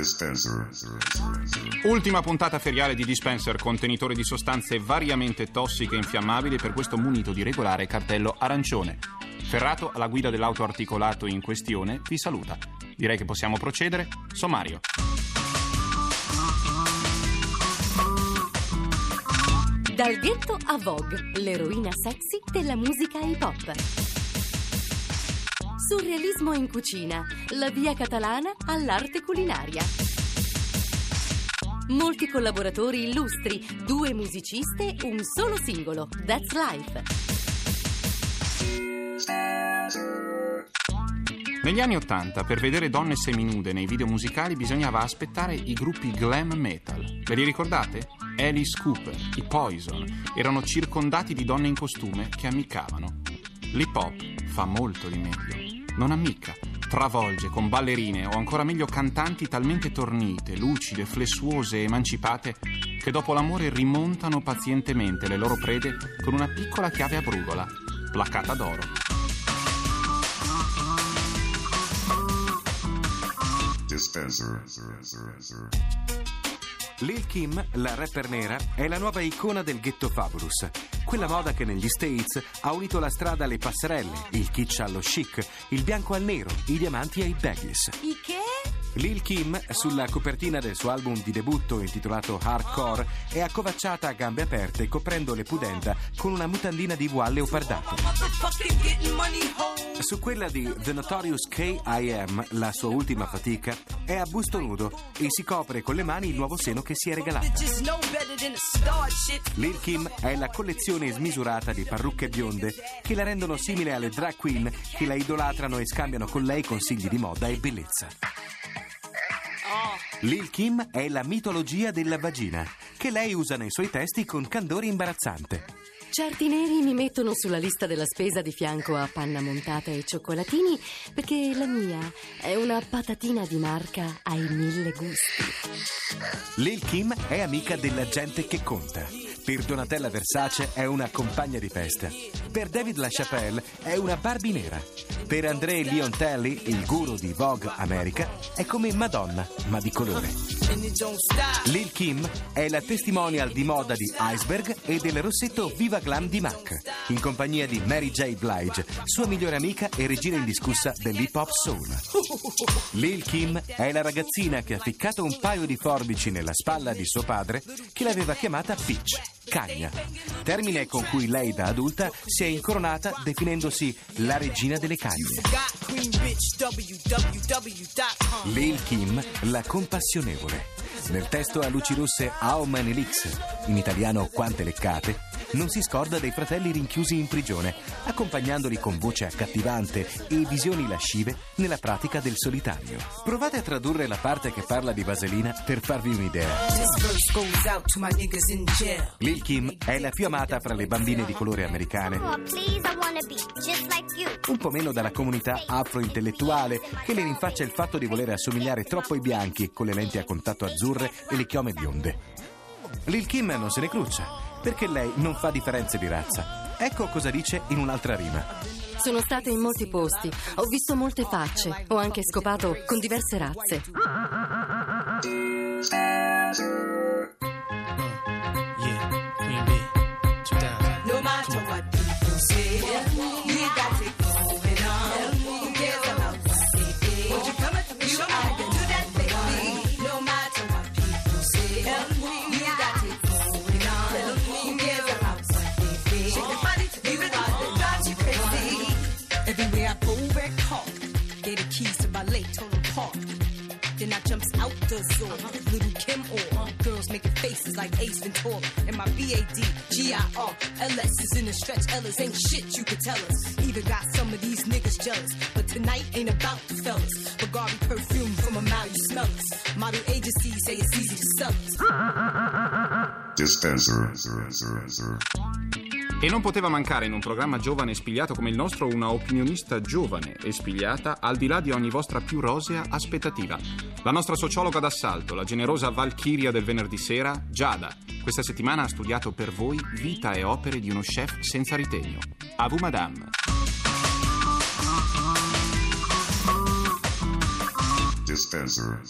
Dispenser. Ultima puntata feriale di Dispenser, contenitore di sostanze variamente tossiche e infiammabili per questo munito di regolare cartello arancione. Ferrato alla guida dell'auto articolato in questione vi saluta. Direi che possiamo procedere. Sommario. Dal ghetto a Vogue, l'eroina sexy della musica hip hop. Surrealismo in cucina, la via catalana all'arte culinaria. Molti collaboratori illustri, due musiciste, un solo singolo, That's Life. Negli anni Ottanta, per vedere donne seminude nei video musicali bisognava aspettare i gruppi glam metal. Ve li ricordate? Alice Cooper, i Poison, erano circondati di donne in costume che ammiccavano. L'hip hop fa molto di meglio. Non ammicca, travolge con ballerine o ancora meglio cantanti talmente tornite, lucide, flessuose e emancipate che dopo l'amore rimontano pazientemente le loro prede con una piccola chiave a brugola, placata d'oro. Dispenser. Lil Kim, la rapper nera, è la nuova icona del ghetto fabulous. Quella moda che negli States ha unito la strada alle passerelle, il kitsch allo chic, il bianco al nero, i diamanti ai baggies. I che? Lil Kim, sulla copertina del suo album di debutto intitolato Hardcore, è accovacciata a gambe aperte coprendo le pudenda con una mutandina di voile leopardato. Su quella di The Notorious K.I.M., la sua ultima fatica, è a busto nudo e si copre con le mani il nuovo seno che si è regalato. Lil Kim è la collezione smisurata di parrucche bionde che la rendono simile alle drag queen che la idolatrano e scambiano con lei consigli di moda e bellezza. Lil Kim è la mitologia della vagina, che lei usa nei suoi testi con candore imbarazzante. Certi neri mi mettono sulla lista della spesa di fianco a panna montata e cioccolatini perché la mia è una patatina di marca ai mille gusti. Lil Kim è amica della gente che conta. Per Donatella Versace è una compagna di festa. Per David LaChapelle è una Barbie nera. Per André Liontelli, il guru di Vogue America, è come Madonna, ma di colore. Lil Kim è la testimonial di moda di Iceberg e del rossetto Viva Glam di MAC, in compagnia di Mary J. Blige, sua migliore amica e regina indiscussa dell'hip hop soul. Lil Kim è la ragazzina che ha ficcato un paio di forbici nella spalla di suo padre che l'aveva chiamata Peach, cagna, termine con cui lei da adulta si è incoronata definendosi la regina delle cagne. Lil Kim, la compassionevole. Nel testo a luci rosse How Many Licks, in italiano Quante leccate, non si scorda dei fratelli rinchiusi in prigione, accompagnandoli con voce accattivante e visioni lascive nella pratica del solitario. Provate a tradurre la parte che parla di vaselina per farvi un'idea. Lil Kim è la più amata fra le bambine di colore americane. Un po' meno dalla comunità afro-intellettuale che le rinfaccia il fatto di voler assomigliare troppo ai bianchi con le lenti a contatto azzurre e le chiome bionde. Lil Kim non se ne cruccia perché lei non fa differenze di razza. Ecco cosa dice in un'altra rima. Sono stata in molti posti, ho visto molte facce, ho anche scopato con diverse razze. The door. Little Kim or girls making faces like Ace Ventura. And my B-A-D, G-I-R, L-S is in the stretch. Ellis ain't shit you could tell us. Even got some of these niggas jealous. But tonight ain't about the fellas. Bulgari perfume from a mouth, you smell us. Model agencies say it's easy to sell us. Dispenser. E non poteva mancare in un programma giovane e spigliato come il nostro una opinionista giovane e spigliata al di là di ogni vostra più rosea aspettativa. La nostra sociologa d'assalto, la generosa Valchiria del venerdì sera, Giada. Questa settimana ha studiato per voi vita e opere di uno chef senza ritegno. A vous madame. Dispenser.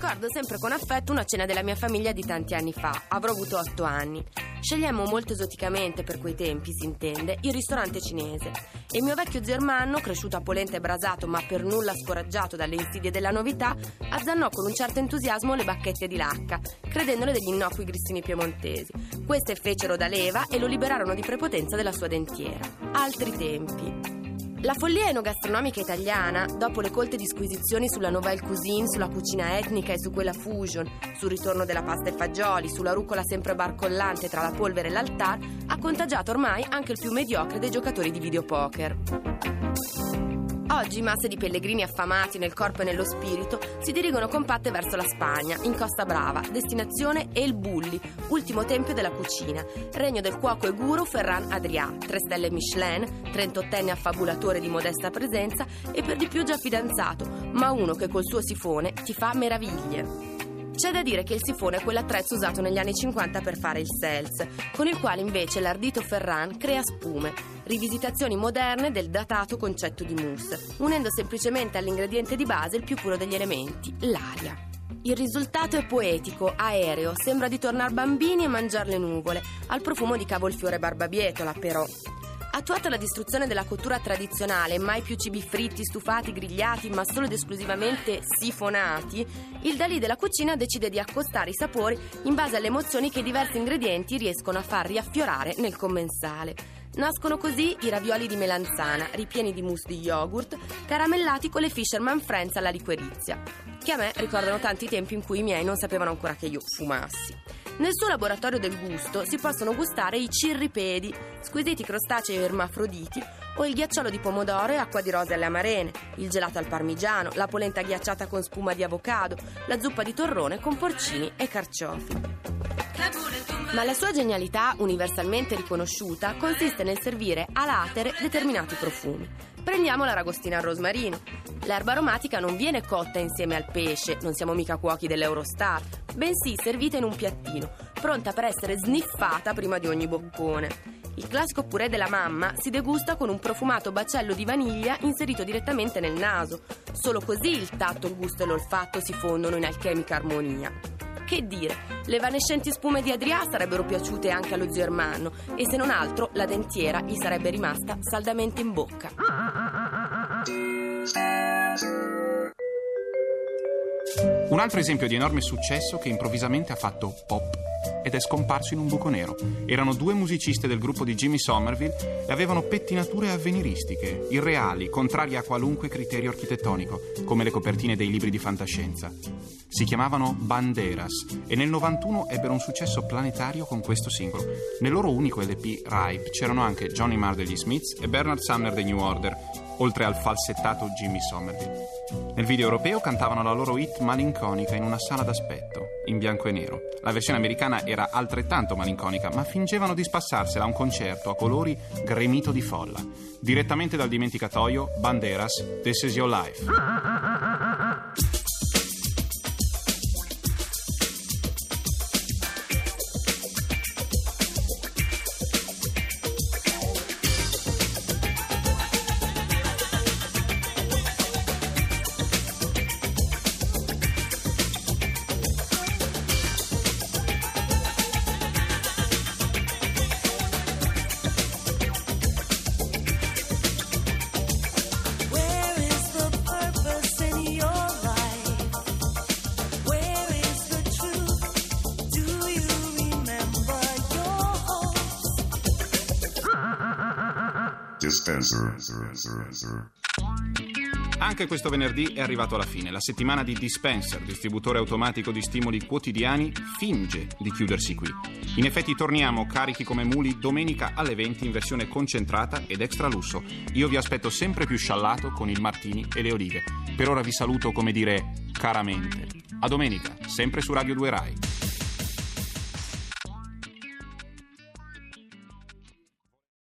Ricordo sempre con affetto una cena della mia famiglia di tanti anni fa. Avrò avuto otto anni. Scegliemmo molto esoticamente, per quei tempi si intende, il ristorante cinese. E mio vecchio zio Ermanno, cresciuto a polenta e brasato ma per nulla scoraggiato dalle insidie della novità, azzannò con un certo entusiasmo le bacchette di lacca, credendole degli innocui grissini piemontesi. Queste fecero da leva e lo liberarono di prepotenza della sua dentiera. Altri tempi. La follia enogastronomica italiana, dopo le colte disquisizioni sulla nouvelle cuisine, sulla cucina etnica e su quella fusion, sul ritorno della pasta e fagioli, sulla rucola sempre barcollante tra la polvere e l'altar, ha contagiato ormai anche il più mediocre dei giocatori di videopoker. Oggi masse di pellegrini affamati nel corpo e nello spirito si dirigono compatte verso la Spagna, in Costa Brava, destinazione El Bulli, ultimo tempio della cucina, regno del cuoco e guru Ferran Adrià, tre stelle Michelin, 38enne affabulatore di modesta presenza e per di più già fidanzato, ma uno che col suo sifone ti fa meraviglie. C'è da dire che il sifone è quell'attrezzo usato negli anni 50 per fare il seltz, con il quale invece l'ardito Ferran crea spume, rivisitazioni moderne del datato concetto di mousse, unendo semplicemente all'ingrediente di base il più puro degli elementi, l'aria. Il risultato è poetico, aereo, sembra di tornare bambini e mangiare le nuvole, al profumo di cavolfiore barbabietola, però. Attuata la distruzione della cottura tradizionale, mai più cibi fritti, stufati, grigliati, ma solo ed esclusivamente sifonati, il Dalì della cucina decide di accostare i sapori in base alle emozioni che i diversi ingredienti riescono a far riaffiorare nel commensale. Nascono così i ravioli di melanzana, ripieni di mousse di yogurt, caramellati con le Fisherman Friends alla liquerizia, che a me ricordano tanti tempi in cui i miei non sapevano ancora che io fumassi. Nel suo laboratorio del gusto si possono gustare i cirripedi, squisiti crostacei ermafroditi, o il ghiacciolo di pomodoro e acqua di rose alle amarene, il gelato al parmigiano, la polenta ghiacciata con spuma di avocado, la zuppa di torrone con porcini e carciofi. Ma la sua genialità, universalmente riconosciuta, consiste nel servire a latere determinati profumi. Prendiamo l'aragostina al rosmarino. L'erba aromatica non viene cotta insieme al pesce, non siamo mica cuochi dell'Eurostar, bensì servita in un piattino, pronta per essere sniffata prima di ogni boccone. Il classico purè della mamma si degusta con un profumato bacello di vaniglia inserito direttamente nel naso. Solo così il tatto, il gusto e l'olfatto si fondono in alchemica armonia. Che dire, le evanescenti spume di Adrià sarebbero piaciute anche allo zio Ermanno e se non altro la dentiera gli sarebbe rimasta saldamente in bocca. Un altro esempio di enorme successo che improvvisamente ha fatto pop ed è scomparso in un buco nero. Erano due musiciste del gruppo di Jimmy Somerville e avevano pettinature avveniristiche, irreali, contrarie a qualunque criterio architettonico, come le copertine dei libri di fantascienza. Si chiamavano Banderas e nel 91 ebbero un successo planetario con questo singolo. Nel loro unico LP Ripe c'erano anche Johnny Marr degli Smiths e Bernard Sumner dei New Order, oltre al falsettato Jimmy Somerville. Nel video europeo cantavano la loro hit malinconica in una sala d'aspetto, in bianco e nero. La versione americana era altrettanto malinconica, ma fingevano di spassarsela a un concerto a colori gremito di folla. Direttamente dal dimenticatoio, Banderas, This is Your Life. Dispenser. Anche questo venerdì è arrivato alla fine. La settimana di Dispenser, distributore automatico di stimoli quotidiani, finge di chiudersi qui. In effetti torniamo carichi come muli domenica alle 20 in versione concentrata ed extra lusso. Io vi aspetto sempre più sciallato con il martini e le olive. Per ora vi saluto come dire caramente. A domenica, sempre su Radio 2 Rai.